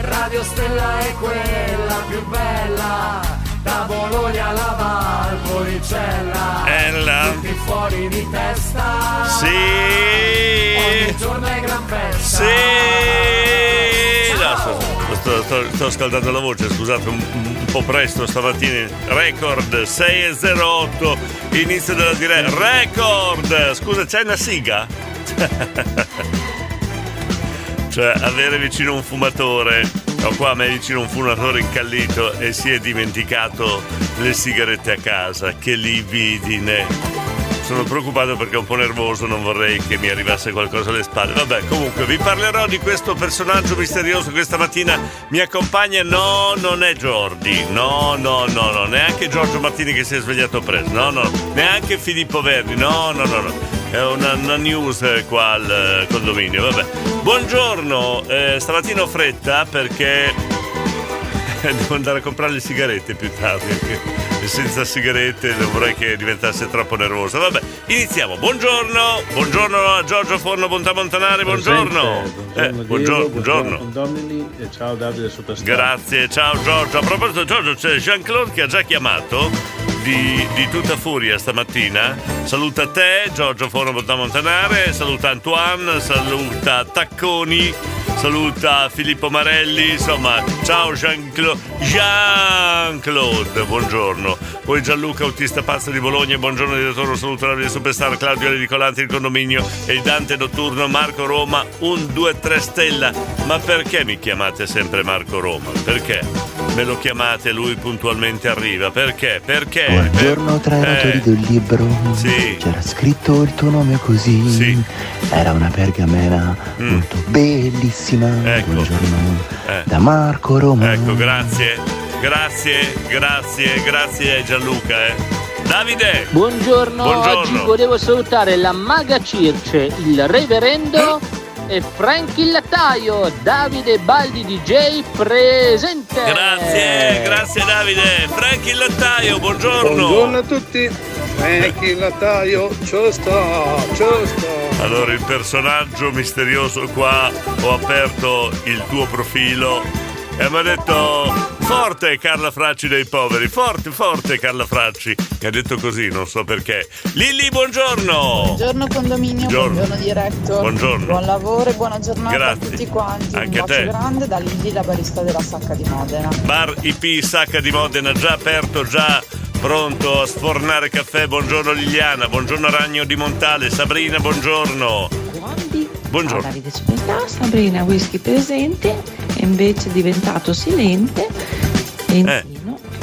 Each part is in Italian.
Radio Stella è quella più bella, da Bologna alla Valpolicella. Ella. Tutti fuori di testa. Sì. Ogni giorno è gran festa. Sì. No, sto, sto- sto- scaldando la voce, scusate, un, un po' presto stamattina. Record 6.08, inizio della diretta. Record! Scusa, c'è una siga? cioè, avere vicino un fumatore. Ho qua a me vicino un fumatore incallito e si è dimenticato le sigarette a casa. Che libidine! Sono preoccupato perché è un po' nervoso, non vorrei che mi arrivasse qualcosa alle spalle. Vabbè, comunque vi parlerò di questo personaggio misterioso questa mattina. Mi accompagna, no, non è Jordi, no, no, no, no, neanche Giorgio Martini che si è svegliato presto, no, no, neanche Filippo Verdi, no, no, no, no. È una, una news eh, qua al eh, condominio, vabbè. Buongiorno, eh, stamattina ho fretta perché devo andare a comprare le sigarette più tardi. perché senza sigarette non vorrei che diventasse troppo nervosa. Vabbè, iniziamo. Buongiorno, buongiorno a Giorgio Forno Bontamontanare, buongiorno. Eh, buongiorno, buongiorno. Domini e ciao Davide Superstar. Grazie, ciao Giorgio. A proposito, Giorgio, c'è Jean-Claude che ha già chiamato di, di tutta furia stamattina. Saluta te, Giorgio Forno Montanare, saluta Antoine, saluta Tacconi, saluta Filippo Marelli, insomma, ciao Jean-Claude. Jean-Claude, buongiorno. Poi Gianluca, autista pazzo di Bologna, buongiorno direttore, saluto la via Superstar, Claudio Ricolanti, il condominio e il Dante Notturno, Marco Roma, un 2-3 stella. Ma perché mi chiamate sempre Marco Roma? Perché? Me lo chiamate, lui puntualmente arriva. Perché? Perché? Buongiorno tra i Eh, autori del libro. Sì. C'era scritto il tuo nome così. Sì. Era una pergamena Mm. molto bellissima. Ecco. Buongiorno Eh. da Marco Roma. Ecco, grazie, grazie, grazie, grazie Gianluca. Eh. Davide! Buongiorno, Buongiorno. oggi volevo salutare la maga Circe, il reverendo e Frank il lattaio, Davide Baldi DJ presente. Grazie, grazie Davide. Franchi il lattaio, buongiorno. Buongiorno a tutti. Franchi il lattaio, ciao sta, ciao sta. Allora, il personaggio misterioso qua, ho aperto il tuo profilo e mi ha detto forte Carla Fracci dei poveri, forte, forte Carla Fracci. Mi ha detto così, non so perché. Lilli, buongiorno. Buongiorno condominio, Buongiorno. buongiorno, diretto. Buongiorno. Buon lavoro e buona giornata Grazie. a tutti quanti. Anche a Un bacio te. grande da Lilli, la barista della Sacca di Modena. Bar IP Sacca di Modena già aperto, già pronto a sfornare caffè. Buongiorno Liliana, buongiorno Ragno di Montale, Sabrina, buongiorno. Buongiorno. Davide Superstar, Sabrina Whisky presente, invece diventato silente e Eh.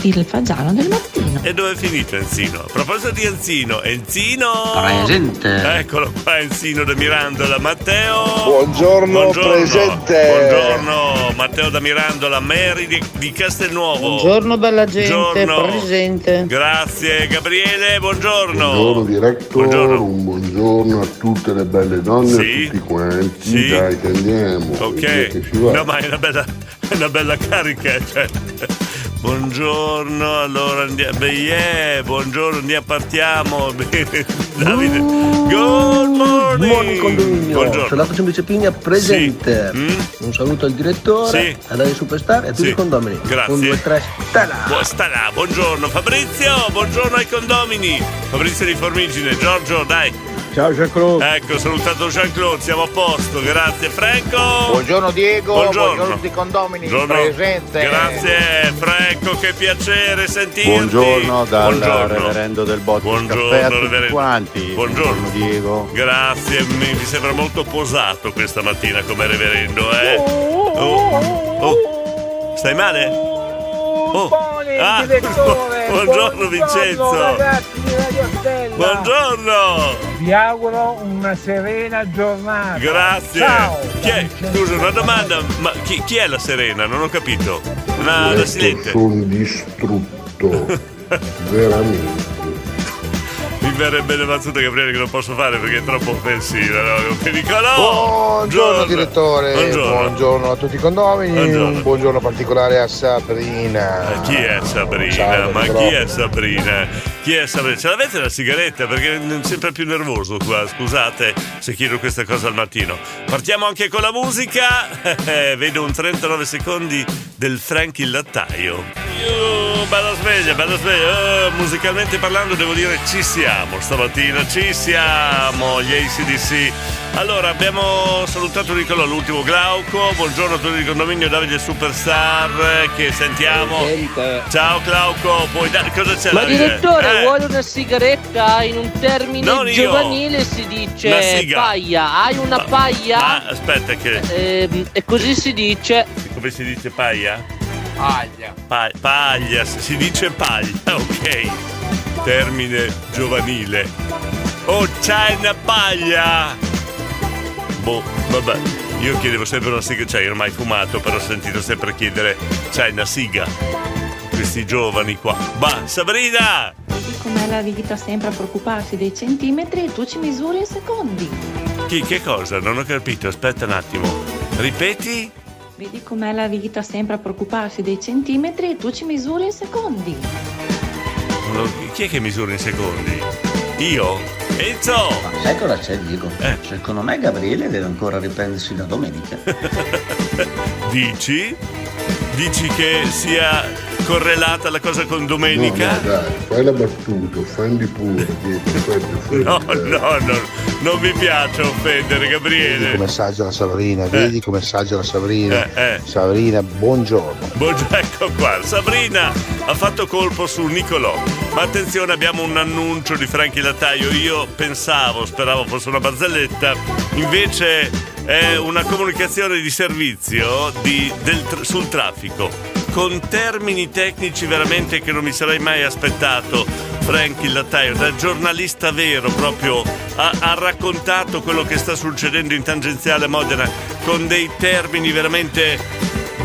Il fagiano del mattino. E dove è finito Enzino? A proposito di Enzino, Enzino! Presente. Eccolo qua Enzino da Mirandola, Matteo! Buongiorno, presente. Buongiorno, Matteo da Mirandola, Mary di, di Castelnuovo. Buongiorno bella gente, Buongiorno. presente. Grazie Gabriele, buongiorno. Buongiorno director, un buongiorno a tutte le belle donne Sì. a tutti quanti. Sì. Dai, che andiamo. Ok, che no ma è una bella, è una bella carica, cioè. Buongiorno, allora andiamo. Beh, yeah, buongiorno, andiamo, partiamo. Davide. Good morning. Buon condominio. Buongiorno. Sono Semplice Pigna presente. Sì. Mm? Un saluto al direttore, Sì. a Dario Superstar e a tutti Sì. i condomini. Grazie. Un, due, tre, stella. Bu- sta là, buongiorno Fabrizio, buongiorno ai condomini. Fabrizio di Formigine, Giorgio, dai. Ciao Jean-Claude. Ecco, salutato Jean-Claude, siamo a posto, grazie. Franco. Buongiorno Diego, Buongiorno. buongiorno tutti i condomini Buongiorno. presente. Grazie Franco, che piacere sentirti. Buongiorno dal Buongiorno. reverendo del Bottis Buongiorno, Caffè a tutti reverendo. quanti. Buongiorno. Diego. Grazie, mi, mi sembra molto posato questa mattina come reverendo, eh. Oh, oh. Stai male? Oh. Ah, buongiorno Vincenzo. ragazzi. Buongiorno. Vi auguro una serena giornata. Grazie. Ciao. Chi è? Scusa, una domanda, ma chi, chi è la Serena? Non ho capito. Una la silente. Sono distrutto. Veramente. Mi verrebbe le battute Gabriele che non posso fare perché è troppo offensiva, no? Pericolo! Buongiorno direttore, Buongiorno. buongiorno a tutti i condomini, Buongiorno. un buongiorno particolare a Sabrina. Chi è Sabrina? Ciao, Ma chi è Sabrina? Chi è? Ce l'avete la sigaretta? Perché è sempre più nervoso qua, scusate se chiedo questa cosa al mattino. Partiamo anche con la musica. Vedo un 39 secondi del Frank il lattaio. Bella sveglia, bella sveglia. Uh, musicalmente parlando devo dire ci siamo stamattina, ci siamo, gli ACDC. Allora, abbiamo salutato Nicolò, l'ultimo Glauco. Buongiorno a tutti il condominio Davide Superstar eh, che sentiamo. Ciao Glauco, puoi dare cosa c'è Ma Davide? direttore, Eh, vuole una sigaretta? In un termine Non io. giovanile si Una dice siga. paglia. Hai una paglia? Ah, aspetta che Ehm, e così si dice. come si dice paglia? Paglia. paglia, si dice paglia, ok. Termine giovanile. Oh, c'hai una paglia! Boh, vabbè. Io chiedevo sempre una siga, cioè io non ho mai fumato, però ho sentito sempre chiedere c'hai una siga. Questi giovani qua. Va, Sabrina! Com'è la vita sempre a preoccuparsi dei centimetri e tu ci misuri in secondi. Chi, che cosa? Non ho capito, aspetta un attimo. Ripeti? Vedi com'è la vita sempre a preoccuparsi dei centimetri e tu ci misuri in secondi. Chi è che misura in secondi? Io? Enzo! Sai cosa c'è, Diego? Eh. Secondo me Gabriele deve ancora riprendersi la domenica. Dici? Dici che sia correlata la cosa con domenica? No, dai, fai la battuta, offendi pure. No, no, no, non mi piace offendere Vedi Gabriele. come assaggia la Sabrina, vedi come assaggia la Sabrina. Eh, eh. Sabrina, buongiorno. Buongiorno, ecco qua. Sabrina ha fatto colpo su Nicolò. Ma attenzione, abbiamo un annuncio di Franchi Lattaio. Io pensavo, speravo fosse una barzelletta, invece è una comunicazione di servizio di- del sul traffico. Con termini tecnici veramente che non mi sarei mai aspettato. Franchi Lattaio, da giornalista vero, proprio ha, ha raccontato quello che sta succedendo in tangenziale Modena con dei termini veramente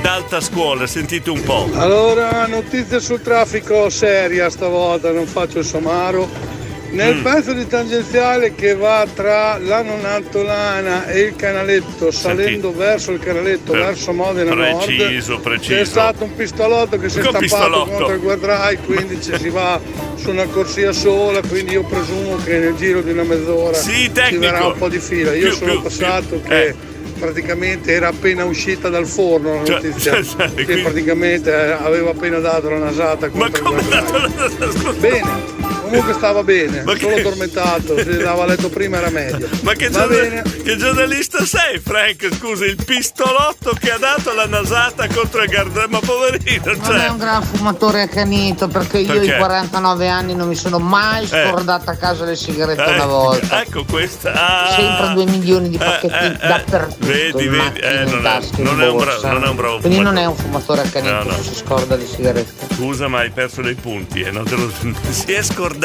d'alta scuola, sentite un po'. Allora, notizie sul traffico seria stavolta, non faccio il somaro. Nel Mm. pezzo di tangenziale che va tra la Nonantolana e il canaletto, salendo verso il canaletto, Per- verso Modena preciso, Nord, preciso. c'è stato un pistolotto che si è stappato pistolotto? contro il guardrail, quindi ci si va su una corsia sola, quindi io presumo che nel giro di una mezz'ora Sì, ci verrà un po' di fila. Io Più- sono più- passato più- che eh. praticamente era appena uscita dal forno la Cioè, notizia. cioè, cioè, che quindi- praticamente eh, aveva appena dato la nasata Ma come guardrail. dato Bene, comunque stava bene, Ma solo che- addormentato, se andava a letto prima era meglio. Ma che, Va giorna- bene. che giornalista sei, Frank? Scusa, il pistolotto che ha dato la nasata contro il guardrail, ma poverino, Non è cioè. un gran fumatore accanito perché io Perché? in 49 anni non mi sono mai scordata a casa le sigarette Eh, una volta. Ecco questa. ah. Sempre due milioni di pacchettini eh, eh, dappertutto. Vedi, in vedi, eh, non, è, tasca, in non è un borsa. bravo, non è un bravo Quindi non fumatore. è un fumatore accanito, No, no. non si scorda le sigarette. Scusa, ma hai perso dei punti, eh? non te lo- si è scordato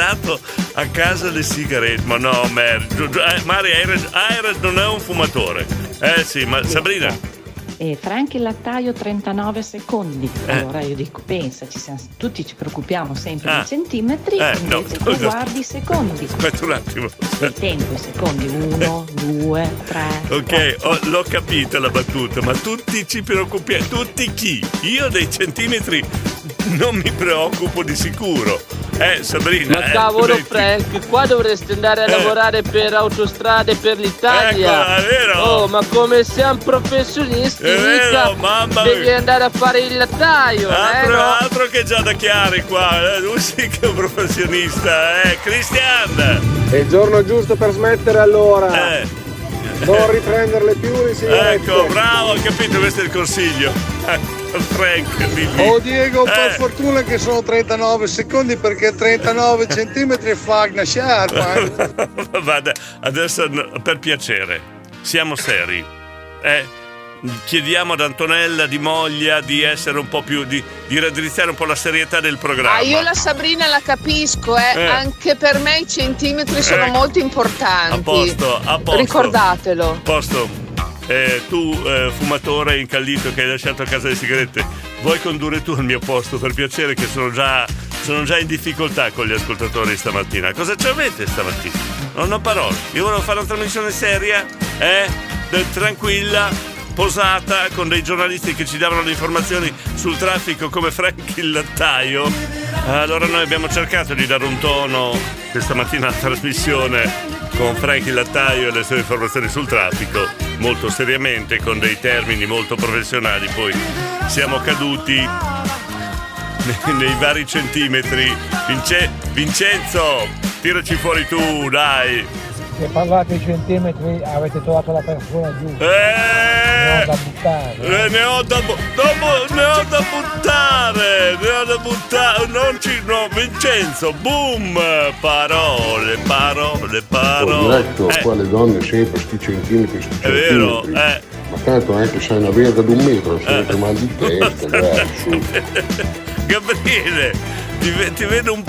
a casa le sigarette. Ma no, Mary, eh, Mari, rag- non è un fumatore. Eh sì, ma Sabrina, E Frank il lattaio 39 secondi. Eh. Allora io dico, pensa, ci siamo- tutti ci preoccupiamo sempre Ah. dei centimetri, Eh, invece no, tu no. guardi i secondi. aspetta un attimo. Il tempo, i secondi, uno, due, tre. Ok, ho- l'ho capita la battuta, ma tutti ci preoccupiamo. Tutti chi? Io dei centimetri. non mi preoccupo di sicuro. Eh, Sabrina. Ma eh, cavolo metti- Frank, qua dovresti andare a Eh. lavorare per autostrade per l'Italia. Ecco, è vero. Oh, ma come siamo professionisti, È vero, mica mamma devi mia. andare a fare il lattaio, eh, Altro, no? altro che già da chiari qua, eh, lui sì che è un professionista, eh. Cristian! È il giorno giusto per smettere allora. Eh. Non riprenderle più le sigarette. Ecco, bravo, ho capito, questo è il consiglio. Frank, digli. Oh Diego, per Eh. fortuna che sono 39 secondi perché 39 centimetri fa una sciarpa. eh. Vada, adesso per piacere, siamo seri. Eh, chiediamo ad Antonella di Moglia di essere un po' più. di, di raddrizzare un po' la serietà del programma. Ah, io la Sabrina la capisco, eh. Eh. Anche per me i centimetri sono Ecco. molto importanti. A posto, a posto. Ricordatelo. Posto. Eh, tu, eh, fumatore incallito che hai lasciato a casa le sigarette, vuoi condurre tu al mio posto per piacere che sono già, sono già in difficoltà con gli ascoltatori stamattina. Cosa ci avete stamattina? Non ho parole. Io volevo fare una trasmissione seria, eh? Tranquilla, posata, con dei giornalisti che ci davano le informazioni sul traffico come Frank il lattaio. Allora noi abbiamo cercato di dare un tono questa mattina alla trasmissione con Frank il lattaio e le sue informazioni sul traffico, molto seriamente, con dei termini molto professionali. Poi siamo caduti nei, vari centimetri. Vince- Vincenzo, tiraci fuori tu, dai. Se parlate di centimetri avete trovato la persona giusta. Eh, Ne ho da buttare. eh, ne ho da, ne ho buttare, ne ho da buttare, non ci, no, Vincenzo, boom, parole, parole, Ho parole. diretto Eh, qua le donne sempre sti centimetri, sti È vero, centimetri. eh. Ma tanto anche se hai una verga di un metro, sei che mal di testa, dai, su. Gabriele, ti, ti vedo un...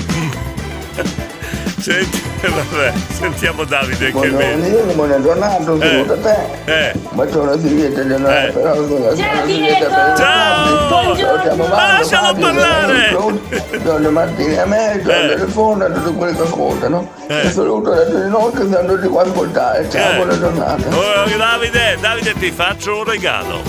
Senti, vabbè, sentiamo Davide che Buongiorno, vede. Diego, buona giornata, un Eh. saluto a te. Eh. Ma c'è una sigaretta di una Eh. però Ciao, il Ciao! Salutiamo Ma lascialo Fabio, parlare! Giorgio Martini a me, Giorgio Eh. Telefono, a tutti quelli che ascoltano. Eh. Un saluto a tutti noi che stanno tutti qua a ascoltare. Ciao, Eh. buona giornata. Oh, Davide, Davide, ti faccio un regalo.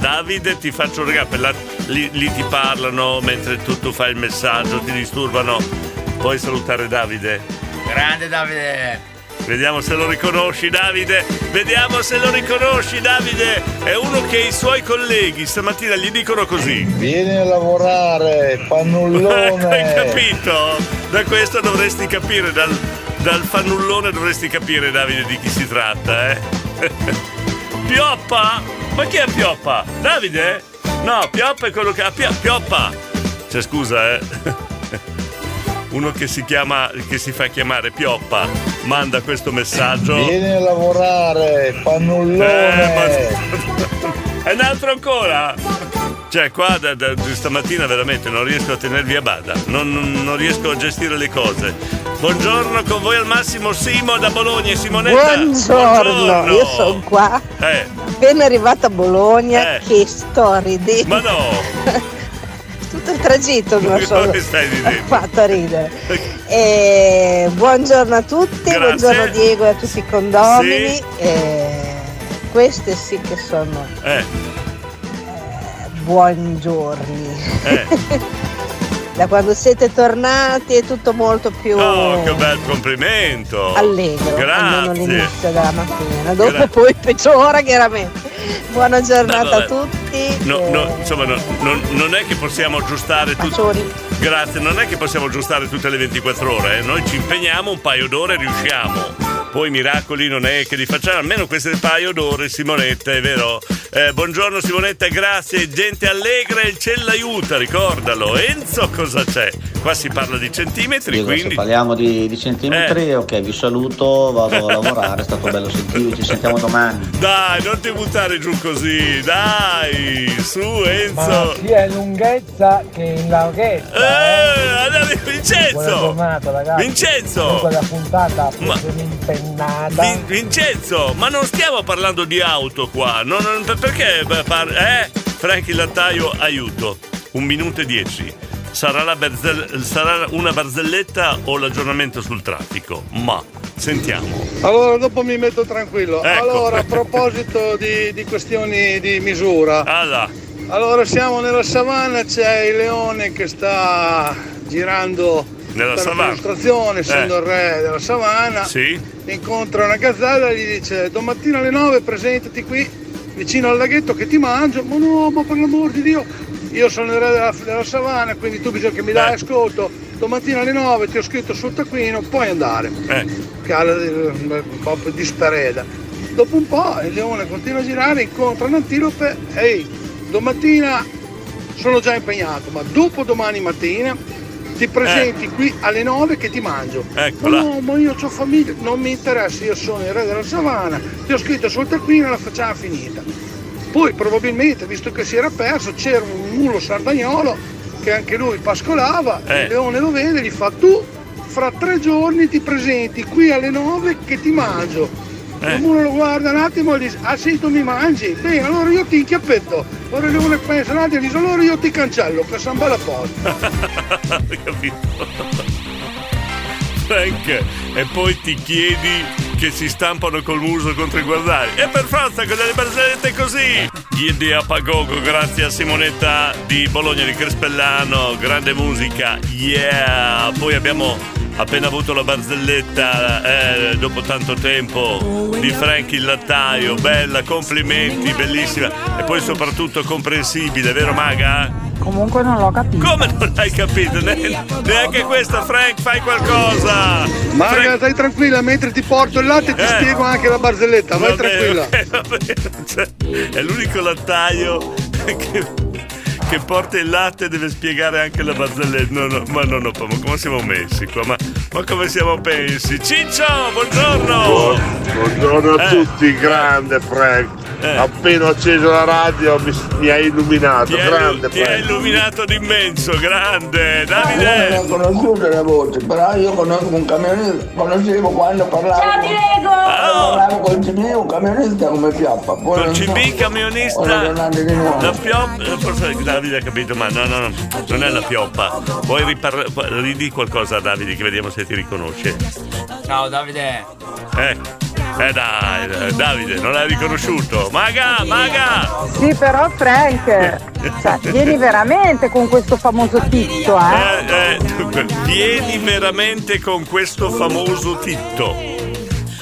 Davide, ti faccio un regalo. Per la- lì, lì ti parlano mentre tu, tu fai il messaggio, ti disturbano. Puoi salutare Davide? Grande Davide! Vediamo se lo riconosci, Davide. Vediamo se lo riconosci, Davide. È uno che i suoi colleghi stamattina gli dicono così. Vieni a lavorare, Hai pannullone. capito? Da questo dovresti capire, dal, dal fannullone dovresti capire, Davide, di chi si tratta, eh? Pioppa? Ma chi è Pioppa? Davide? No, Pioppa è quello che ha Pia- Pioppa. Cioè, scusa, eh. Uno che si chiama, che si fa chiamare Pioppa, manda questo messaggio. Vieni a lavorare, pannullone. Eh, È un altro ancora? Cioè, qua da, da- stamattina veramente non riesco a tenervi a bada, non, non- non riesco a gestire le cose. Buongiorno con voi al massimo Simo da Bologna, Simonetta. Buongiorno, io sono qua, Eh, appena arrivata a Bologna, Eh. che sto ridendo. ma no, Tutto il tragitto mi ha fatto ridere. E buongiorno a tutti, Grazie. buongiorno Diego e a tutti i condomini. Sì. E queste sì che sono eh, buongiorni. eh. Da quando siete tornati è tutto molto più Oh, che bel complimento. allegro, Grazie. l'inizio della mattina. Dopo Gra- poi peggiora chiaramente. Buona giornata a tutti. No, no, insomma, no, non- non è che possiamo aggiustare tutto. Grazie, non è che possiamo aggiustare tutte le 24 ore, eh. noi ci impegniamo un paio d'ore e riusciamo. Poi miracoli non è che li facciamo, almeno queste paio d'ore, Simonetta, è vero? Eh, buongiorno Simonetta, grazie, gente allegra, il cielo aiuta, ricordalo. Enzo, cosa c'è? Qua si parla di centimetri, Diego, quindi... se parliamo di, di centimetri, Eh. ok, vi saluto, vado a lavorare, è stato bello sentirvi, ci sentiamo domani. Dai, non ti buttare giù così, dai, su Ma Enzo. sia in lunghezza che in larghezza. Eh, Buona Vincenzo! giornata ragazzi. Vincenzo! Puntata Ma-. Vin- Vincenzo, ma non stiamo parlando di auto qua, non- non- perché par- eh? Franchi Lattaio, aiuto, un minuto e dieci. Sarà, la berzel- sarà una barzelletta o l'aggiornamento sul traffico? Ma sentiamo. Allora, dopo mi metto tranquillo. Ecco. Allora, a proposito di, di questioni di misura, Allora, Allora siamo nella savana, c'è il leone che sta girando Nella per savana. l'amministrazione, essendo Eh. il re della savana. Sì. Incontra una gazzella e gli dice domattina alle 9 presentati qui vicino al laghetto che ti mangio. Ma no, ma per l'amor di Dio, io sono il re della, della savana, quindi tu bisogna che mi dai ascolto. Domattina alle 9 ti ho scritto sul taccuino, puoi andare. Cala un po' di spereda. Dopo un po' il leone continua a girare, incontra un'antilope, ehi, domattina sono già impegnato, ma dopo domani mattina ti presenti qui alle 9 che ti mangio. Eccola. No, ma io ho famiglia, non mi interessa, io sono il re della savana, ti ho scritto sul taccuino e la facciamo finita. Poi probabilmente, visto che si era perso, c'era un mulo sardagnolo che anche lui pascolava, Eh. il leone lo vede e gli fa tu fra tre giorni ti presenti qui alle 9 che ti mangio. Eh. Mulo lo guarda un attimo e dice, ah sì tu mi mangi? Bene, allora io ti inchiappetto. Ora il leone pensa un attimo e dice, allora io ti cancello, che sono bella posta. Capito? Frank, e poi ti chiedi che si stampano col muso contro i guardari. E per forza con delle barzellette così! Ghiedi a Pagogo, grazie a Simonetta di Bologna di Crespellano, grande musica, yeah! Poi abbiamo appena avuto la barzelletta eh, dopo tanto tempo di Frank il lattaio, bella, complimenti, bellissima e poi soprattutto comprensibile, vero Maga? Comunque non l'ho capito. Come non l'hai capito? Ne- neanche questa, Frank, fai qualcosa! Marga, stai tranquilla, mentre ti porto il latte ti Eh. spiego anche la barzelletta, vai Vabbè, tranquilla. ok, va bene. Cioè, è l'unico lattaio che, che porta il latte deve spiegare anche la barzelletta. No, no, ma no, no, ma come siamo messi qua? Ma, ma come siamo pensi? Ciccio, buongiorno! Buongiorno a Eh. tutti, grande Frank. Eh. Appena ho acceso la radio mi, mi hai illuminato, Ti grande ti Frank. illuminato d'immenso, grande! Io Davide! non ho conosciuto la voce, però io conosco un camionista, conoscevo quando parlavo. Ciao, Diego! Quando parlavo col CB, un camionista come Pioppa. Poi Col so, CB ora camionista la pioppa forse Davide ha capito ma no no no non è la pioppa vuoi riparla- ridi qualcosa a Davide che vediamo se ti riconosce Ciao Davide. eh eh dai eh, Davide non l'hai riconosciuto. Maga maga! Sì, però Frank, cioè, vieni veramente con questo famoso tizio, eh? Eh, eh, vieni veramente con questo famoso titto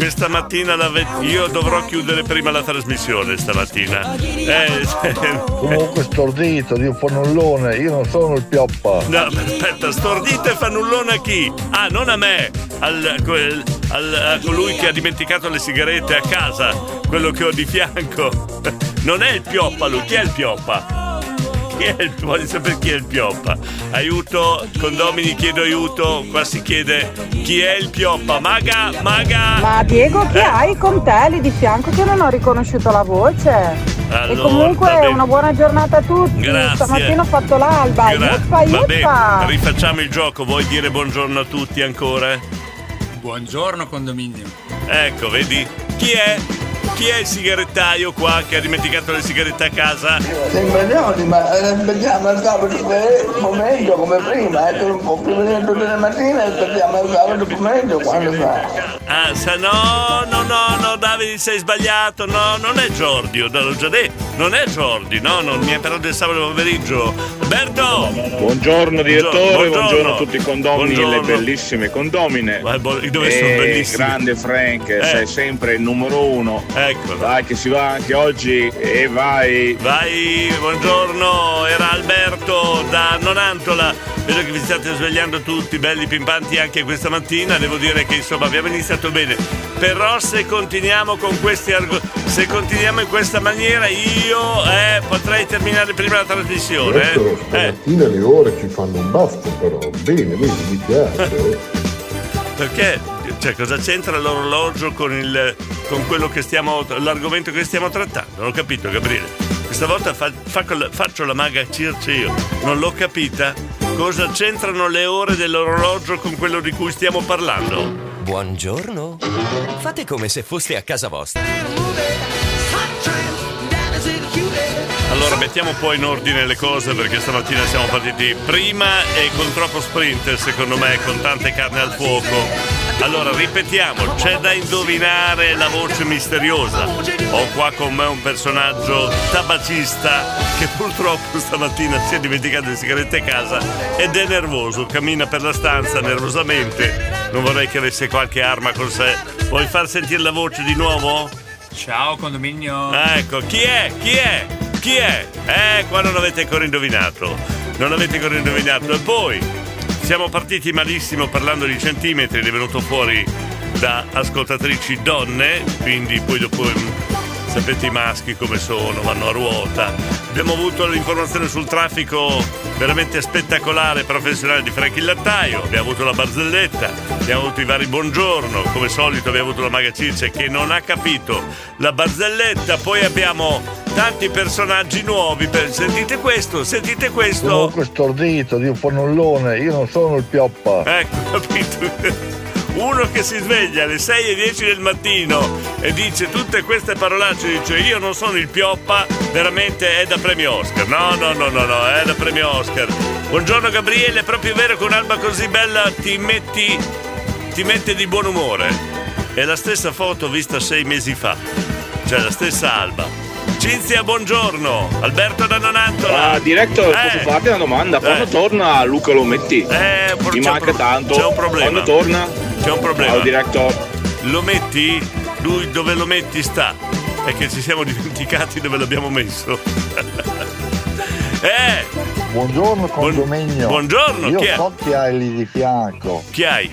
questa mattina la ve- io dovrò chiudere prima la trasmissione stamattina eh, Comunque stordito di un fannullone, io non sono il pioppa. No, aspetta, stordito e fannullone a chi? Ah, non a me, al, quel- al- a colui che ha dimenticato le sigarette a casa, quello che ho di fianco. Non è il pioppa lui, chi è il pioppa? Chi è il, voglio sapere chi è il pioppa. Aiuto, condomini chiedo aiuto, qua si chiede chi è il pioppa. Maga, maga! Ma Diego, chi Eh. hai con te lì di fianco che non ho riconosciuto la voce? e Allora, comunque va bene. una buona giornata a tutti. Grazie. Stamattina ho fatto l'alba. Gra- Yuppa, Vabbè, yuppa. rifacciamo il gioco, vuoi dire buongiorno a tutti ancora? Buongiorno condominio. Ecco, vedi? Chi è? Chi è il sigarettaio qua che ha dimenticato le sigarette a casa? Sembra Leoni, ma eh, aspettiamo il sabato pomeriggio come prima, eh, un po' prima di tutte le mattine, aspettiamo il sabato pomeriggio quando fa. Ah, sa no, no, no, no, Davide, sei sbagliato. No, non è Giordio, l'ho già detto. Non è Giordi, no, non mi è però del sabato pomeriggio. Alberto! Buongiorno direttore, Buongiorno. buongiorno, a tutti i condomini e le Buongiorno. bellissime condomine. dove sono Eh, bellissimi. Grande Frank, Eh. sei sempre il numero uno. Ecco. Vai che si va anche oggi e vai. Vai, buongiorno, era Alberto da Nonantola. Vedo che vi state svegliando tutti belli pimpanti anche questa mattina. Devo dire che insomma abbiamo iniziato bene. Però se continuiamo con questi argomenti, se continuiamo in questa maniera, io eh, potrei terminare prima la trasmissione. Adesso Eh. Eh, stamattina le ore ci fanno un baffo però. Bene, bene, mi piace. eh. perché? Cioè, cosa c'entra l'orologio con, il, con quello che stiamo. l'argomento che stiamo trattando? Non ho capito, Gabriele. Questa volta fa- fa faccio la maga circe io. Non l'ho capita. Cosa c'entrano le ore dell'orologio con quello di cui stiamo parlando? Buongiorno. Fate come se foste a casa vostra. Allora mettiamo un po' in ordine le cose perché stamattina siamo partiti prima e con troppo sprint secondo me, con tante carne al fuoco. Allora ripetiamo, c'è da indovinare la voce misteriosa. Ho qua con me un personaggio tabacista che purtroppo stamattina si è dimenticato le sigarette a casa ed è nervoso, cammina per la stanza nervosamente. Non vorrei che avesse qualche arma con sé. Vuoi far sentire la voce di nuovo? Ciao condominio. Ah, ecco, chi è? Chi è? Chi è? Eh, qua non avete ancora indovinato. Non avete ancora indovinato. E poi siamo partiti malissimo parlando di centimetri è venuto fuori da ascoltatrici donne, quindi poi dopo mm, sapete i maschi come sono, vanno a ruota. Abbiamo avuto l'informazione sul traffico veramente spettacolare, professionale di Franchi Lattaio, abbiamo avuto la barzelletta, abbiamo avuto i vari buongiorno, come solito abbiamo avuto la Maga Circe che non ha capito la barzelletta, poi abbiamo tanti personaggi nuovi, per- sentite questo, sentite questo. Comunque stordito di un fannullone, io non sono il pioppa. Ecco, capito? Uno che si sveglia alle 6 e 10 del mattino e dice tutte queste parolacce, dice io non sono il pioppa, veramente è da premio Oscar. No, no, no, no, no, è da premio Oscar. Buongiorno Gabriele, è proprio vero che un'alba così bella ti metti, ti mette di buon umore. È la stessa foto vista sei mesi fa, cioè la stessa alba. Cinzia, buongiorno. Alberto da Nonantola. Ah, diretto, Eh. posso farti una domanda? Quando Eh. torna Luca Lometti? Eh, Mi manca pro- tanto. C'è un problema. Quando torna? C'è un problema. Ciao, diretto. Lo metti? Lui dove lo metti sta? È che ci siamo dimenticati dove l'abbiamo messo. eh! Buongiorno condominio. buongiorno, Io chi è? so chi hai lì di fianco. Chi hai?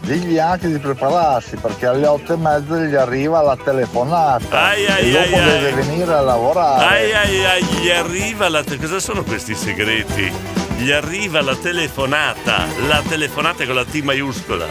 Digli anche di prepararsi perché alle otto e mezza gli arriva la telefonata. Ai, ai, e dopo ai, deve ai. venire a lavorare. Ai ai ai, gli arriva la. te- Cosa sono questi segreti? Gli arriva la telefonata. La telefonata con la T maiuscola.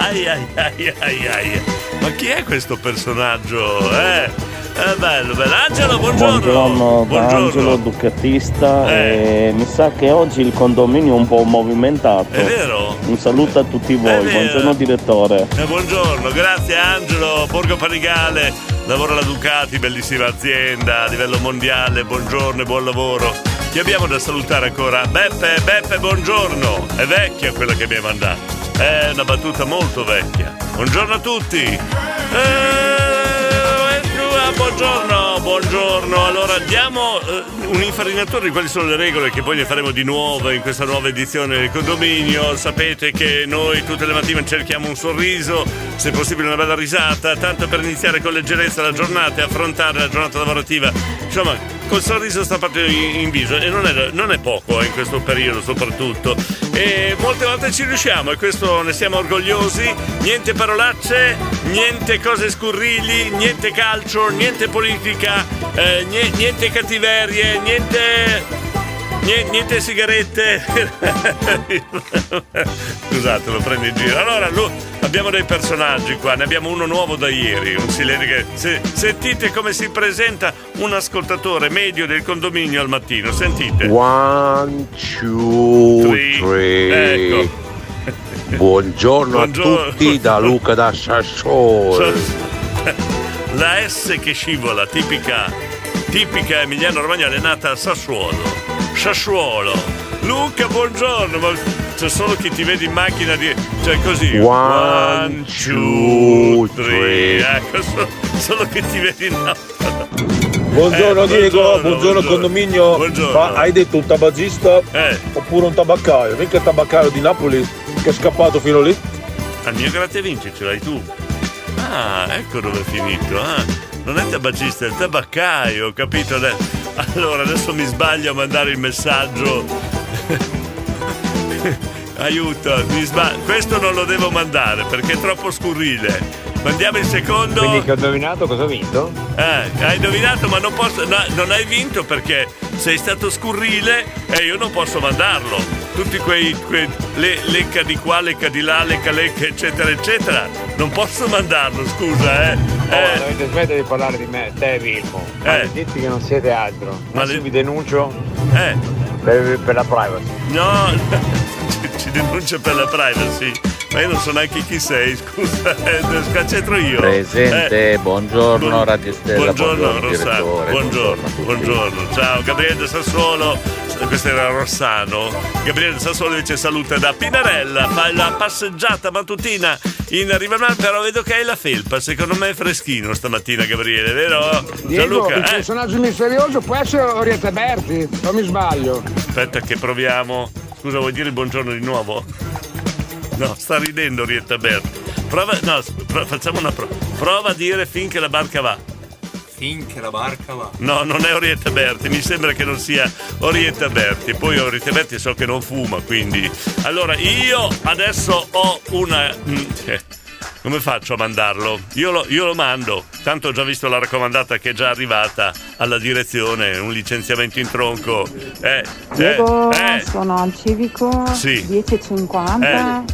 Ai ai ai ai ai. Ma chi è questo personaggio? Eh? È bello, bello. Angelo, buongiorno. Buongiorno, Buongiorno. Angelo Ducattista Eh. e mi sa che oggi il condominio è un po' movimentato. È vero? Un saluto a tutti voi, buongiorno direttore. Eh, buongiorno, grazie Angelo, Borgo Panigale, lavora alla Ducati, bellissima azienda a livello mondiale, buongiorno e buon lavoro. Chi abbiamo da salutare ancora? Beppe, Beppe, buongiorno. È vecchia quella che mi hai mandato. È una battuta molto vecchia. Buongiorno a tutti. Eh, ah, buongiorno, buongiorno. Allora diamo eh, un infarinatore di quali sono le regole che poi ne faremo di nuovo in questa nuova edizione del condominio. Sapete che noi tutte le mattine cerchiamo un sorriso, se possibile una bella risata, tanto per iniziare con leggerezza la giornata e affrontare la giornata lavorativa. Insomma, col sorriso sta partendo in, viso e non è, non è poco eh, in questo periodo soprattutto. E molte volte ci riusciamo e questo ne siamo orgogliosi. Niente parolacce, niente cose scurrili, niente calcio, niente politica, eh, nie- niente cattiverie, niente. Nie- Niente sigarette. Scusate, lo prendo in giro. Allora, lu- abbiamo dei personaggi qua, ne abbiamo uno nuovo da ieri, un che. se- sentite come si presenta un ascoltatore medio del condominio al mattino, sentite. One, two, Three. three. Ecco. Buongiorno, Buongiorno. a tutti da Luca da Sassuolo. La S che scivola, tipica, tipica Emiliano Romagnoli, è nata a Sassuolo. Sassuolo. Luca, buongiorno, ma c'è solo chi ti vede in macchina di. cioè così. One, two, three. Ecco, solo, solo chi ti vede in auto. Buongiorno Eh, Diego, buongiorno, buongiorno, buongiorno. condominio. Buongiorno. Ma hai detto un tabagista Eh. oppure un tabaccaio? Mica il tabaccaio di Napoli che è scappato fino lì. Al mio grazie vinci ce l'hai tu. Ah, ecco dove è finito. Ah, non è tabacista, è il tabaccaio, ho capito adesso. Allora, adesso mi sbaglio a mandare il messaggio. Aiuto, mi sbaglio. Questo non lo devo mandare perché è troppo scurrile. Mandiamo il secondo. Quindi che ho indovinato cosa ho vinto? Eh, hai indovinato, ma non posso. no, non hai vinto perché sei stato scurrile e io non posso mandarlo. Tutti quei. quei le, lecca di qua, lecca di là, lecca lecca, eccetera, eccetera. Non posso mandarlo, scusa, eh. Oh, Eh, dovete smettere di parlare di me, te Vilmo. Maledetti che non siete altro. Adesso vi denuncio eh. per, per la privacy. no, ci, ci denuncia per la privacy. Ma io non so neanche chi sei, scusa, eh, c'entro io. Presente, Eh, buongiorno buon- Radio Stella, Buongiorno, buongiorno, Rossano, buongiorno, tutti. buongiorno. Ciao, Gabriele Sassuolo, questo era Rossano. Gabriele Sassuolo invece saluta da Pinarella, fa la passeggiata mattutina in Rivamar, però vedo che hai la felpa, secondo me è freschino stamattina Gabriele, vero? Diego, Gianluca, il eh, personaggio misterioso può essere Orietta Berti, o mi sbaglio? aspetta che proviamo. Scusa, vuoi dire buongiorno di nuovo? No, sta ridendo Rietta Berti. Prova, no, pro- facciamo una prova. Prova a dire finché la barca va. Finché la barca va. No, non è Orietta Berti, mi sembra che non sia Orietta Berti. Poi Orietta Berti so che non fuma, quindi. Allora, io adesso ho una. mm, eh, Come faccio a mandarlo? Io lo, io lo mando. Tanto ho già visto la raccomandata che è già arrivata alla direzione, un licenziamento in tronco. Eh, Diego, eh, eh. sono al civico Sì. 10.50.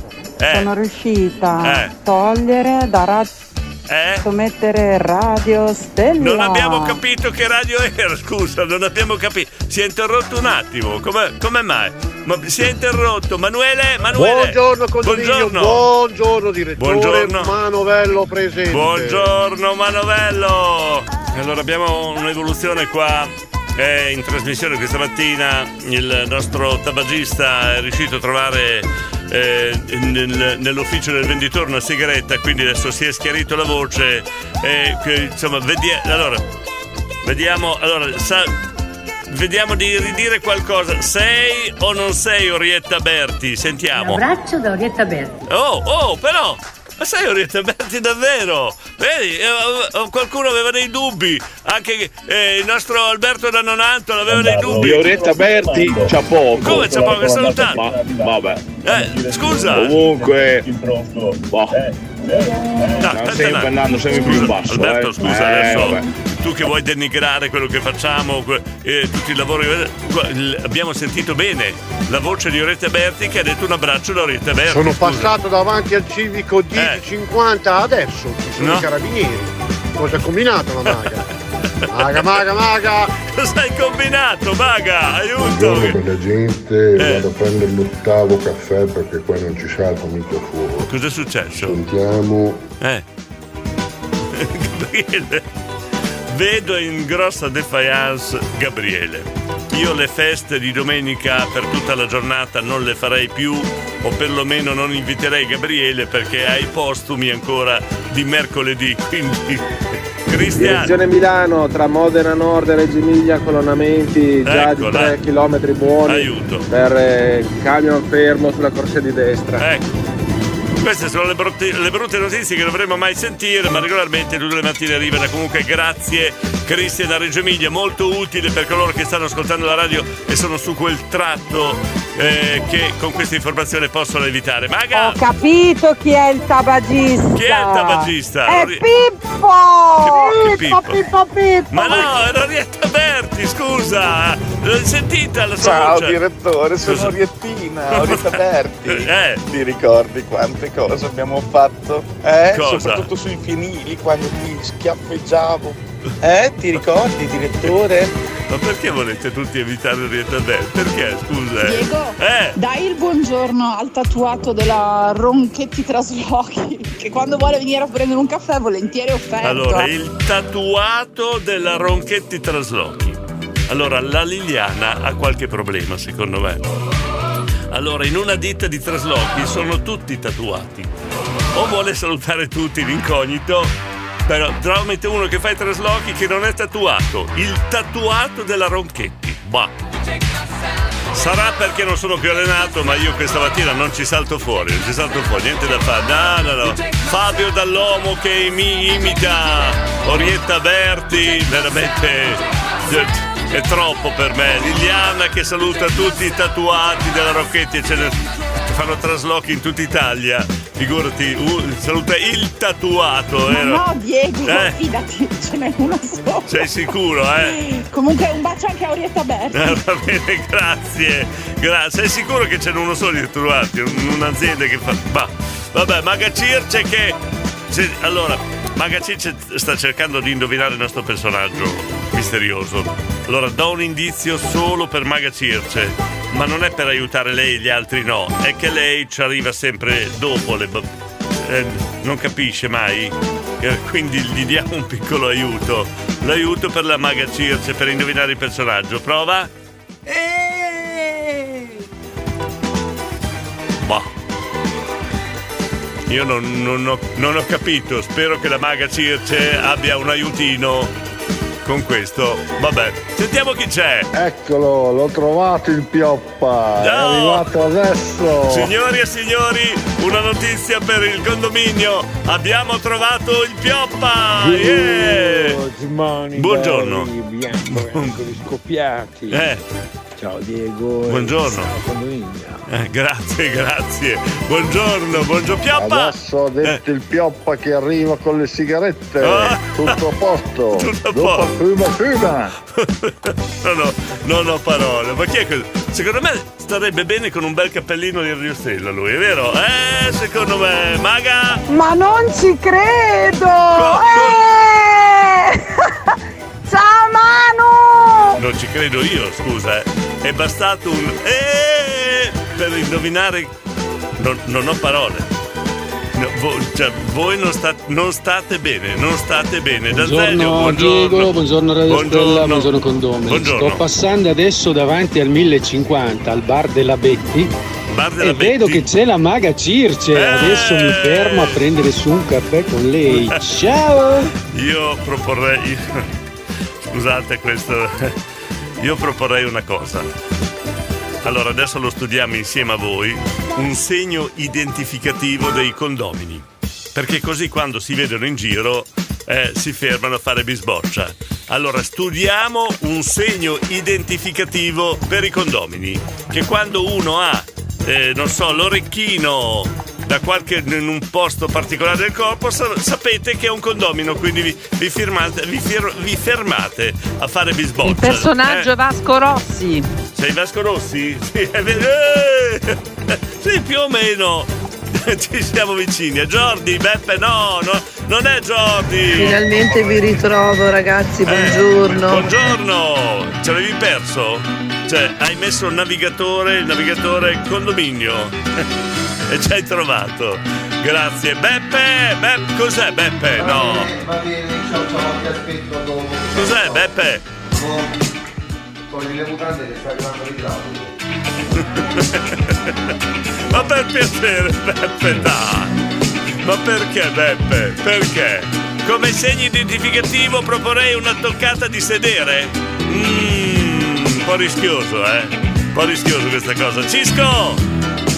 Eh. Sono riuscita Eh. a togliere da radio. mettere Radio Stella. Non abbiamo capito che radio era, scusa, non abbiamo capito. Si è interrotto un attimo. Come, come mai? Ma si è interrotto. Manuele, Manuele. Buongiorno Buongiorno. buongiorno direttore Buongiorno. Manovello presente. Buongiorno Manovello. Allora abbiamo un'evoluzione qua. Eh, in trasmissione questa mattina il nostro tabagista è riuscito a trovare eh, nel- nell'ufficio del venditore una sigaretta, quindi adesso si è schiarito la voce. eh, insomma, vedi- allora, vediamo. Allora, sa- vediamo di ridire qualcosa. Sei o non sei Orietta Berti? Sentiamo. abbraccio da Orietta Berti. Oh, oh, però! Ma sei Orietta Berti davvero? Vedi, eh, eh, qualcuno aveva dei dubbi. Anche eh, il nostro Alberto da Nonanto aveva dei dubbi. Fioretta Berti c'ha poco. Come c'ha poco? È salutato. Ma, vabbè. Eh, scusa. Comunque. boh, No, un attimo. andando sempre più in basso. Alberto, eh. scusa, Eh, adesso vabbè. tu che vuoi denigrare quello che facciamo, eh, tutti i lavori. abbiamo sentito bene la voce di Orietta Berti che ha detto un abbraccio da Orietta Berti. Sono scusa. passato davanti al civico 1050 adesso, ci sono No. i carabinieri. Cosa ha combinato la maga? Maga, maga, maga! Cosa hai combinato, maga? Aiuto! Buongiorno per la gente, Eh. vado a prendere l'ottavo caffè perché qua non ci salta mica fuori. Cos'è successo? Sentiamo. Eh. Gabriele. Vedo in grossa defiance Gabriele. Io le feste di domenica per tutta la giornata non le farei più o perlomeno non inviterei Gabriele perché ha i postumi ancora di mercoledì. Quindi Cristian. Direzione Milano tra Modena Nord e Reggio Emilia colonnamenti già Eccola. di 3 km buoni Aiuto. per eh, camion fermo sulla corsia di destra. Ecco. Queste sono le brutte, le brutte notizie che dovremmo mai sentire, ma regolarmente tutte le mattine arrivano. Comunque grazie Cristian da Reggio Emilia, molto utile per coloro che stanno ascoltando la radio e sono su quel tratto eh, che con questa informazione possono evitare. Maga! Ho capito chi è il tabagista. Chi è il tabagista? È Pippo! Che Pippo, Pippo? Pippo, Pippo! Ma no, era Rietta Berti, scusa! L'hai sentita la sua Ciao voce? direttore, sono Cosa? Oriettina, Orietta Berti. Eh. Ti ricordi quante cose abbiamo fatto? Eh? Cosa? Soprattutto sui fienili quando ti schiaffeggiavo. Eh? Ti ricordi, direttore? Ma perché volete tutti evitare Rietta Berti? Perché, scusa? eh? Diego, Eh! dai il buongiorno al tatuato della Ronchetti Traslochi, che quando vuole venire a prendere un caffè volentieri offerto. Allora, il tatuato della Ronchetti Traslochi. Allora, la Liliana ha qualche problema, secondo me. Allora, in una ditta di traslochi sono tutti tatuati. O vuole salutare tutti in incognito, però tramite uno che fa i traslochi che non è tatuato. Il tatuato della Ronchetti. Bah. Sarà perché non sono più allenato, ma io questa mattina non ci salto fuori, non ci salto fuori, niente da fare. No, no, no. Fabio Dall'Omo che mi imita Orietta Berti, veramente eh, è troppo per me. Liliana che saluta tutti i tatuati della ne che fanno traslochi in tutta Italia. Figurati, uh, saluta il tatuato, vero? no, Diego, Eh. fidati, ce n'è uno solo. Sei sicuro, eh? Comunque un bacio anche a Orietta Berti. Eh, va bene, grazie. Grazie. Sei sicuro che c'è uno solo di tatuati? Un- Un'azienda che fa. Ma vabbè, Maga Circe che. se- allora, Maga Circe sta cercando di indovinare il nostro personaggio misterioso. Allora, do un indizio solo per Maga Circe. Ma non è per aiutare lei e gli altri no, è che lei ci arriva sempre dopo le... eh, non capisce mai, Eh, quindi gli diamo un piccolo aiuto. L'aiuto per la maga Circe, per indovinare il personaggio. Prova? Boh. Io non, non ho, non ho capito, spero che la maga Circe abbia un aiutino con questo. Vabbè, sentiamo chi c'è. Eccolo, l'ho trovato il pioppa. È No! arrivato adesso. Signori e signori, una notizia per il condominio. Abbiamo trovato il Pioppa! Yeah! Buongiorno. belli, Bianco, eccoli scoppiati. Eh, Ciao Diego. Buongiorno. Eh, grazie, grazie. Buongiorno, buongiorno Pioppa! Adesso ha detto il pioppa che arriva con le sigarette. Ah. Tutto a posto. Tutto a Dopo posto. fuma fuma. Non ho, non ho parole. Ma chi è quello? Secondo me starebbe bene con un bel cappellino di Rio Stella lui, è vero? Eh, secondo me. Maga! Ma non ci credo! Eh! Ciao Manu! Non ci credo io, scusa. eh. È bastato un eh per indovinare. Non, non ho parole. No, vo- cioè, voi non state, non state bene, non state bene. Buongiorno buongiorno. Diego, buongiorno Radio Buongiorno. Stella, buongiorno Condomi. Buongiorno. Sto passando adesso davanti al 1050 al bar della Betti Bar della e vedo Betti? che c'è la maga Circe. Eh. Adesso mi fermo a prendere su un caffè con lei. Ciao! Io proporrei. Scusate questo. Io proporrei una cosa. Allora, adesso lo studiamo insieme a voi. Un segno identificativo dei condomini. Perché così quando si vedono in giro eh, si fermano a fare bisboccia. Allora, studiamo un segno identificativo per i condomini. Che quando uno ha, eh, non so, l'orecchino da qualche in un posto particolare del corpo sa- sapete che è un condomino quindi vi, vi firmate- vi fir- vi fermate a fare bisboccia Il personaggio Eh, è Vasco Rossi. sei Vasco Rossi? Sì, è vero. Eh! Sì, più o meno ci siamo vicini è Jordi Beppe no, no non è Jordi Finalmente vi ritrovo ragazzi, Eh, buongiorno. buongiorno ci avevi perso? cioè hai messo il navigatore il navigatore condominio e ci hai trovato grazie Beppe Beppe cos'è Beppe no Va bene, ciao ciao, ti aspetto dopo. cos'è Beppe Togli le mutande che sta arrivando l'idraulico. Ma per piacere, Beppe, dai! Ma perché, Beppe? Perché? Come segno identificativo proporrei una toccata di sedere? Mmm, un po' rischioso, eh? Un po' rischioso questa cosa. Cisco!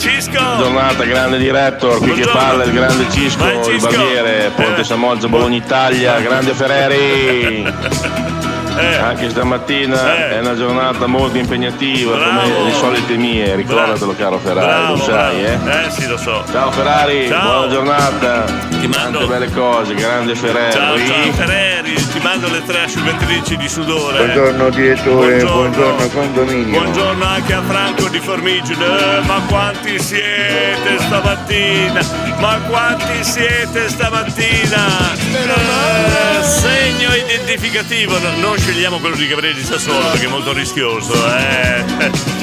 Cisco! Giornata, grande director, qui che Buongiorno. parla il grande Cisco, Vai, il Cisco. Baviere, Ponte Eh. Samoggia, Bologna Italia, grande Ferreri. Anche stamattina è una giornata molto impegnativa, Bravo. come le solite mie, ricordatelo caro Ferrari, Bravo, lo sai, eh? bravo. Eh sì, lo so. Ciao Ferrari, Ciao. buona giornata. Tante belle cose, grande Ferrari. Ciao, ciao Ferreri, ti mando le tre asciugatrici di sudore. Buongiorno direttore, Buongiorno. buongiorno condominio. Buongiorno anche a Franco di Formigine. Eh, ma quanti siete stamattina? Ma quanti siete stamattina? Eh, segno identificativo. No, non scegliamo quello di Gabriele di Sassuolo perché è molto rischioso. eh.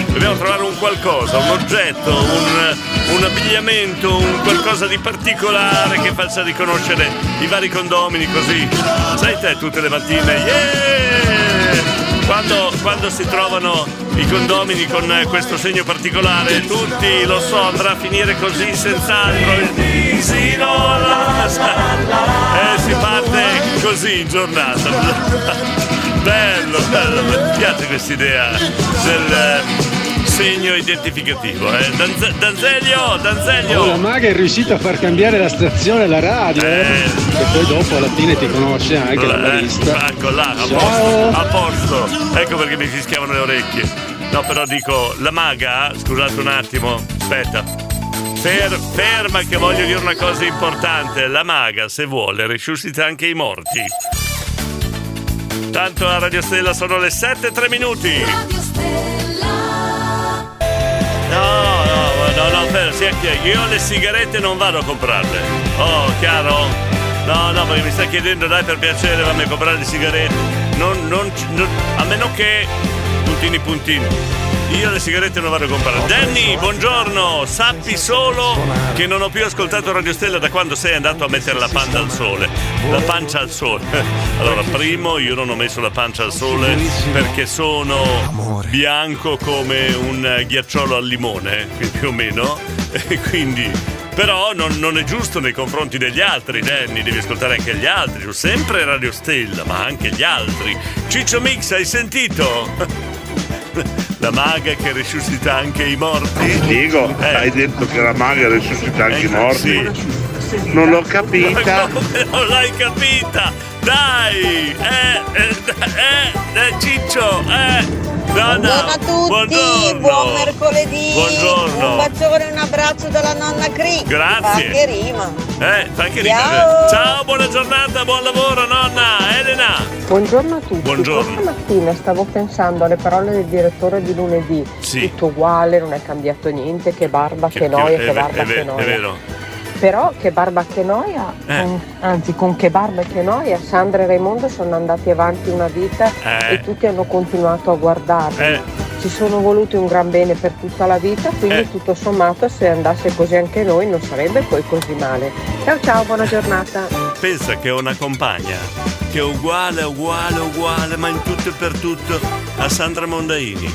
Dobbiamo trovare un qualcosa, un oggetto, un, un abbigliamento, un qualcosa di particolare che faccia riconoscere i vari condomini così. Sai te tutte le mattine. Yeah! Quando, quando si trovano i condomini con eh, questo segno particolare, tutti lo so, andrà a finire così senz'altro. La, eh, si parte così in giornata. Bello, bello, mi piace questa idea del segno identificativo. Eh. Danze- Danzelio, Danzelio. Oh, la maga è riuscita a far cambiare la stazione alla radio, eh. E poi dopo alla fine ti conosce anche la Eh, barista. Ecco là, a posto, a posto. Ecco perché mi fischiavano le orecchie. No, però dico, la maga, scusate un attimo, aspetta. Fer- ferma che voglio dire una cosa importante. La maga, se vuole, risuscita anche i morti. Tanto a Radio Stella sono le 7 e 3 minuti. Chiaro, io le sigarette non vado a comprarle. Oh, chiaro? No, no, perché mi sta chiedendo, dai, per piacere, fammi comprare le sigarette. Non, non, non- a meno che, puntini, puntini, Io le sigarette non vado a comprare. Danny, buongiorno. Sappi solo che non ho più ascoltato Radio Stella da quando sei andato a mettere la pancia al sole. La pancia al sole. Allora, primo, io non ho messo la pancia al sole perché sono bianco come un ghiacciolo al limone, più o meno. E quindi però non, non è giusto nei confronti degli altri, Danny, devi ascoltare anche gli altri. Sempre Radio Stella, ma anche gli altri. Ciccio Mix, hai sentito? La maga che risuscita anche i morti? Diego, Eh. hai detto che la maga risuscita anche i Eh, morti? sì. Non l'ho capita. Come non l'hai capita? Dai! Eh, eh, eh, eh, Ciccio, eh! Donna, Buongiorno a tutti, buongiorno. buon mercoledì. Buongiorno. Un bacione e un abbraccio dalla nonna Cri. Grazie. Fa che rima. Eh, fa anche Ciao. ridere. Ciao, buona giornata, buon lavoro, nonna. Elena. Buongiorno a tutti. Buongiorno. Questa mattina stavo pensando alle parole del direttore di lunedì. Sì. Tutto uguale, non è cambiato niente, che barba, che, noia, che, è, barba, è che noia. è vero. Però che barba che noia, Eh. con- anzi con che barba che noia, Sandra e Raimondo sono andati avanti una vita Eh. e tutti hanno continuato a guardarli. Eh. Ci sono voluti un gran bene per tutta la vita, quindi Eh. tutto sommato se andasse così anche noi non sarebbe poi così male. Ciao ciao, buona giornata. Pensa che ho una compagna che è uguale, uguale, uguale, ma in tutto e per tutto a Sandra Mondaini.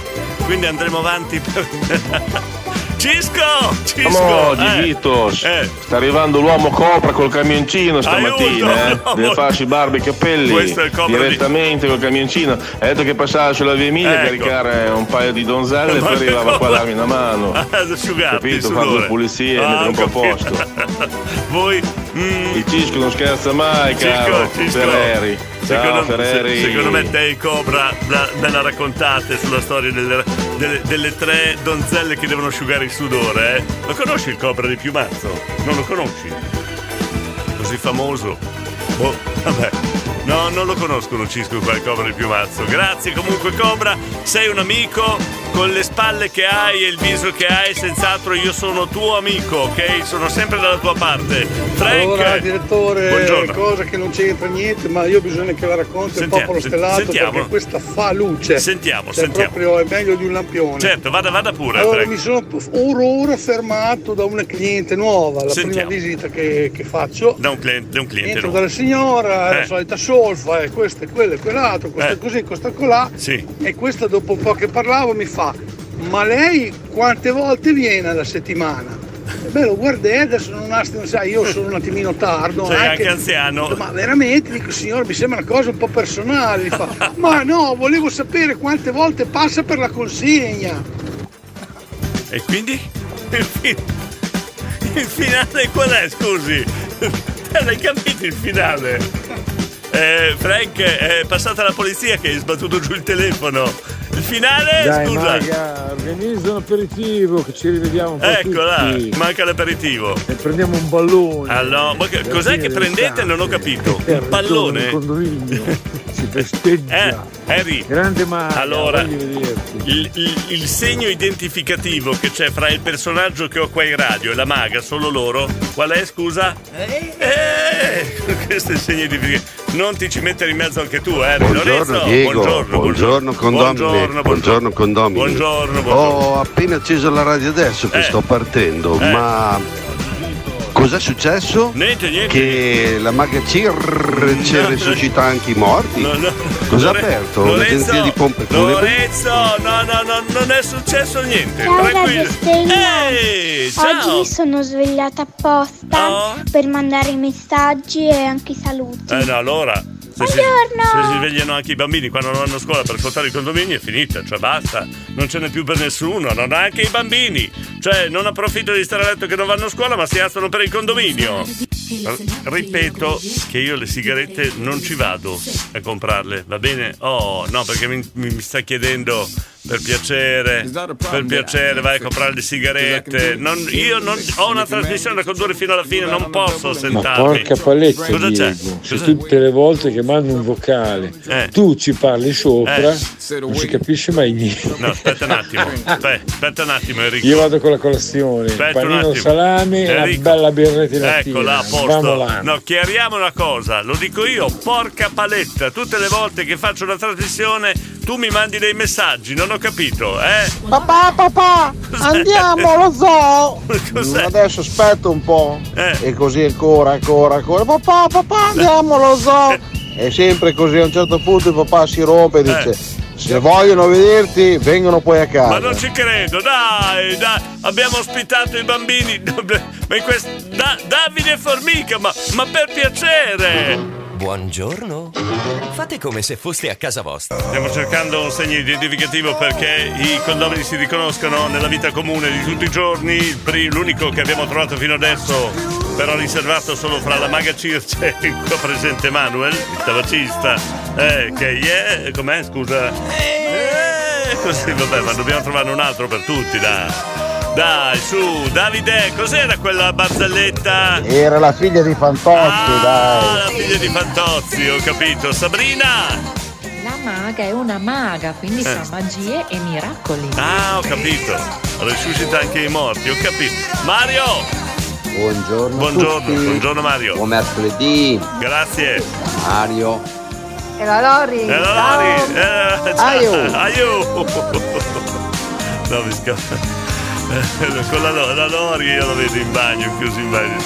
Quindi andremo avanti per... Cisco! Cisco! Oggi, eh. Vitos, Eh. sta arrivando l'uomo Copra col camioncino stamattina, Aiuto! eh. Deve farsi barba e capelli Cobra di- direttamente col camioncino. Ha detto che passava sulla via Emilia a Ecco. caricare un paio di donzelle e poi arrivava qua a darmi una mano. Ad asciugarti Capito? Fare due pulizie, Ah, mettere un po' a posto. Voi... mm, Il Cisco non scherza mai, Cisco, caro. Cisco. Ferreri. Secondo, Ferreri. se- secondo me te e Cobra la- me la raccontate sulla storia delle, delle- delle tre donzelle che devono asciugare il sudore, eh? Lo conosci il Cobra di Piumazzo? Non lo conosci? Così famoso? Oh, vabbè. No, non lo conoscono Cisco qua il Cobra di Piumazzo. Grazie comunque Cobra, sei un amico con le spalle che hai e il viso che hai, senz'altro io sono tuo amico, ok? Sono sempre dalla tua parte. Frank, Allora, direttore, buongiorno. cosa che non c'entra niente, ma io bisogna che la racconti Sentiamo, popolo stellato sentiamo. perché questa fa luce. Sentiamo, Cioè, sentiamo. proprio è meglio di un lampione. Certo, vada, vada pure. Allora Frank. mi sono ora ora fermato da una cliente nuova, la Sentiamo. prima visita che, che faccio. Da un cliente, da un cliente Entro nuovo. dalla signora, Eh. la solita solfa, e questo e quello e quell'altro, questo Eh. così, questo colà. Sì. E questa dopo un po' che parlavo mi fa, ma lei quante volte viene alla settimana? Beh, lo guardai, adesso non ha, sai, io sono un attimino tardo. Sei anche anziano. Ma veramente, dico, signore, mi sembra una cosa un po' personale. Fa, ma no, volevo sapere quante volte passa per la consegna. E quindi? Il, fi- il finale qual è, scusi? Eh, L'hai capito il finale? Eh, Frank, è passata la polizia che hai sbattuto giù il telefono. Il finale, Dai, scusa. Maga, organizza un aperitivo che ci rivediamo un po' Eccola, tutti. manca l'aperitivo. E prendiamo un ballone. Allora, ma che- cos'è che prendete? Non ho capito. Un pallone? il condominio. Si festeggia. Eh, Harry. Grande Maga, Allora, il, il- il segno identificativo che c'è fra il personaggio che ho qua in radio e la maga, solo loro, qual è, scusa? Eh, questo è il segno identificativo. Non ti ci mettere in mezzo anche tu, eh. Buongiorno? Diego, buongiorno, buongiorno, condomini, Buongiorno, buongiorno, condomini. Buongiorno, buongiorno. Ho appena acceso la radio adesso che Eh. sto partendo, Eh. ma cos'è successo? Niente, niente. Che la maga Cir ci No, risuscita anche i morti? No, no. Cosa ha Lore- aperto? Lorenzo, L'agenzia di pompe funebre? Lorenzo, no, no, no, non è successo niente. Ciao Tranquillo. Ehi, ciao. Oggi sono svegliata apposta per mandare i messaggi e anche i saluti. Eh no, allora. Se si, Buongiorno. se si svegliano anche i bambini quando non vanno a scuola per ascoltare i condomini è finita, cioè basta, non ce n'è più per nessuno, non anche i bambini. Cioè non approfitto di stare a letto che non vanno a scuola ma si alzano per il condominio. Ripeto che io le sigarette non ci vado a comprarle, va bene? Oh no, perché mi- mi sta chiedendo per piacere, per piacere vai a comprare le sigarette. Non- io non, ho una trasmissione da condurre fino alla fine, non posso Ma sentarmi. porca paletta, Cosa c'è? Diego. Se Cosa- tutte le volte che mando un vocale Eh. tu ci parli sopra, Eh. non si capisce mai niente. No, aspetta un attimo. Aspetta, aspetta un attimo, Enrico. Io vado con la colazione, Aspetta panino salame e una bella birrettina. Ecco là, a posto. là. No, chiariamo una cosa, lo dico io, porca paletta, tutte le volte che faccio una trasmissione tu mi mandi dei messaggi, non ho capito, eh? Papà, papà, andiamo allo zoo. Cos'è? Adesso aspetta un po'. Eh. E così ancora, ancora, ancora. Papà, papà, andiamo allo zoo. E sempre così a un certo punto il papà si rompe e dice. Se vogliono vederti, vengono poi a casa. Ma non ci credo, dai, dai, abbiamo ospitato i bambini. Ma in quest... Da- Davide Formica, ma, ma per piacere! Buongiorno. Fate come se foste a casa vostra. Stiamo cercando un segno identificativo perché i condomini si riconoscono nella vita comune di tutti i giorni. L'unico che abbiamo trovato fino adesso, però riservato solo fra la maga Circe e qua presente Manuel, il tabacista, eh, che yeah, com'è, scusa? Eh, così, vabbè, ma dobbiamo trovare un altro per tutti, dai. Dai, su, Davide, cos'era quella barzelletta? Era la figlia di Fantozzi, Ah, dai. la figlia di Fantozzi, ho capito. Sabrina! La maga è una maga, quindi Eh. fa magie e miracoli. Ah, ho capito. Risuscita anche i morti, ho capito. Mario! Buongiorno. Buongiorno, tutti. buongiorno Mario. Buon mercoledì. Grazie. Mario. E la Lori. E allora, ciao. eh, ciao. Aiu. Aiu. No, mi scappa. Eh, Con la, la Lori io la vedo in bagno, chiuso in bagno.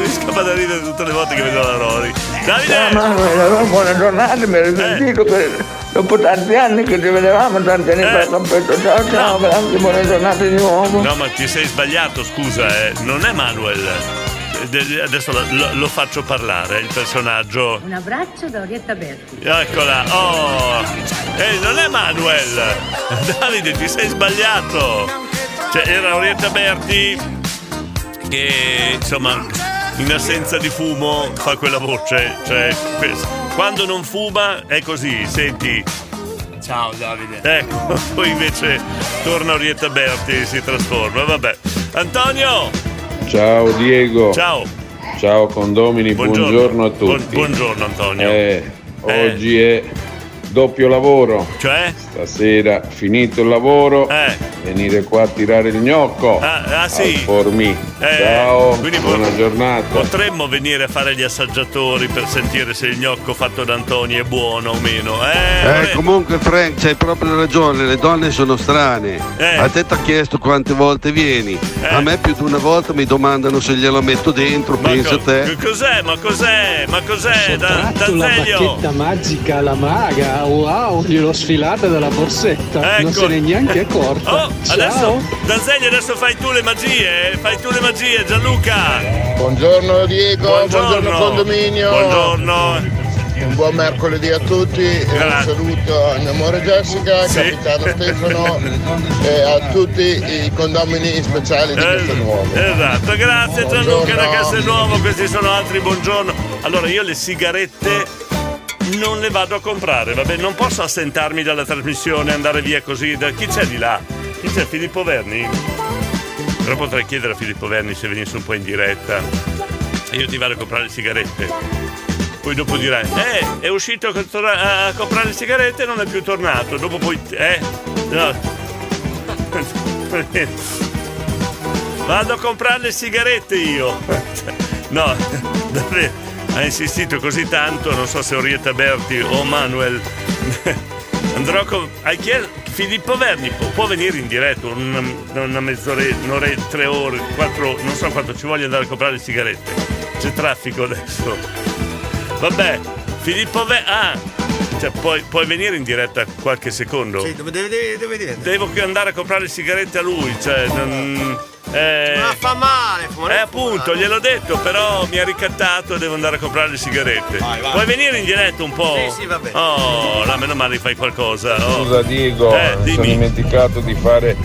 Mi scappa da ridere tutte le volte che vedo la Lori. Davide! Allora buona giornata, mi ero sentito che dopo tanti anni che ci vedevamo, tanti anni fa, Campetto, ciao ciao, grazie, buona giornata di nuovo. No, ma ti sei sbagliato, scusa, eh. non è Manuel. Eh, de- Adesso lo, lo- lo faccio parlare, il personaggio. Un abbraccio da Orietta Berti. Eccola, oh! Ehi, non è Manuel! Davide, ti sei sbagliato! Cioè, era Orietta Berti che, insomma, in assenza di fumo fa quella voce. Cioè, quando non fuma è così, senti. Ciao Davide. Ecco, poi invece torna Orietta Berti e si trasforma. Vabbè. Antonio! Ciao Diego. Ciao. Ciao condomini, Buongiorno. buongiorno, a tutti. Buon- buongiorno, Antonio. Eh, oggi è doppio lavoro. Cioè? Stasera finito il lavoro. Venire qua a tirare il gnocco. Eh. Ah, ah, sì. Formi. Eh, Ciao, quindi buona pot- giornata. Potremmo venire a fare gli assaggiatori per sentire se il gnocco fatto da Antonio è buono o meno. Eh, Eh, comunque Frank, c'hai proprio ragione, le donne sono strane. Eh. A te ti ha chiesto quante volte vieni. A me più di una volta mi domandano se glielo metto dentro, pensa co- te. cos'è? Ma cos'è? Ma cos'è? Da, Sottratto la bacchetta magica alla maga, wow, gliel'ho sfilata dalla borsetta, non Ecco. se n'è neanche accorta. Oh, Ciao. adesso, Danzeglio, adesso fai tu le magie, fai tu le magie, Gianluca. Buongiorno Diego, buongiorno, condominio. Buongiorno. Un buon mercoledì a tutti e un saluto a mia amore Jessica, capitano Stefano e a tutti i condomini speciali di Castelnuovo. Esatto, grazie Gianluca da Buongiorno. Castelnuovo, questi sono altri buongiorno. Allora io le sigarette non le vado a comprare, vabbè, non posso assentarmi dalla trasmissione, andare via così. Da... Chi c'è di là? Chi c'è? Filippo Verni? Però potrei chiedere a Filippo Verni se venisse un po' in diretta. E io ti vado a comprare le sigarette. Poi dopo dirai, eh, è uscito a comprare le sigarette e non è più tornato. Dopo poi, eh, no. Vado a comprare le sigarette io. No, davvero. Ha insistito così tanto, non so se Orietta Berti o Manuel. Andrò con. Hai chiesto. Filippo Verni può, può venire in diretta una, una mezz'ora, un'ora tre ore, quattro, non so quanto ci voglia andare a comprare le sigarette. C'è traffico adesso. Vabbè, Filippo Verni. Ah! Cioè, puoi, puoi venire in diretta qualche secondo? Sì, dove deve dire? Devo andare a comprare le sigarette a lui, cioè. Non, eh, Ma fa male, fumare. eh appunto, gliel'ho detto, però mi ha ricattato e devo andare a comprare le sigarette. vai. Puoi venire in diretta un po'? Sì, sì, va bene. Oh, la meno male fai qualcosa. oh. Scusa Diego, Eh, mi sono dimenticato di fare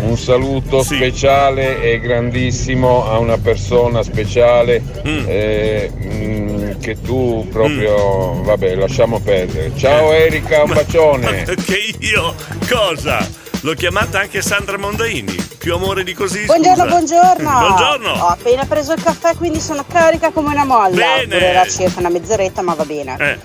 un saluto speciale e grandissimo a una persona speciale Mm. eh, mm, che tu proprio, vabbè, lasciamo perdere. Ciao Erika, un bacione. Che io? Cosa? L'ho chiamata anche Sandra Mondaini. Più amore di così? Buongiorno, scusa. buongiorno. Buongiorno. Ho appena preso il caffè, quindi sono carica come una molla. Bene. Durerà circa una mezz'oretta, ma va bene. Eh.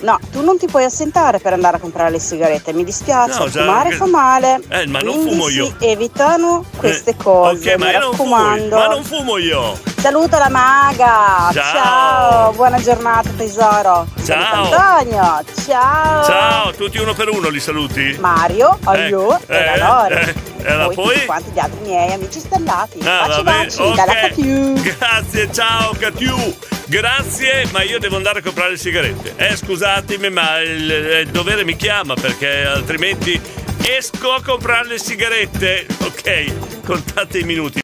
No, tu non ti puoi assentare per andare a comprare le sigarette, mi dispiace, No, già, fumare che- fa male. Eh, ma non quindi fumo io. si evitano queste cose, Ok, ma mi raccomando. ma non fumo io. Saluta la maga. Ciao. buona giornata tesoro. Ciao. Saluta Antonio. Ciao. Ciao, tutti uno per uno li saluti? Mario, Eh, e la Lore. eh, e la poi, poi? tutti quanti gli altri miei amici stellati. Ah, baci baci dalla ok. Catiu. Grazie, ciao Catiu. Grazie, ma io devo andare a comprare le sigarette. Eh, scusatemi, ma il, il dovere mi chiama perché altrimenti esco a comprare le sigarette. Ok, contate i minuti.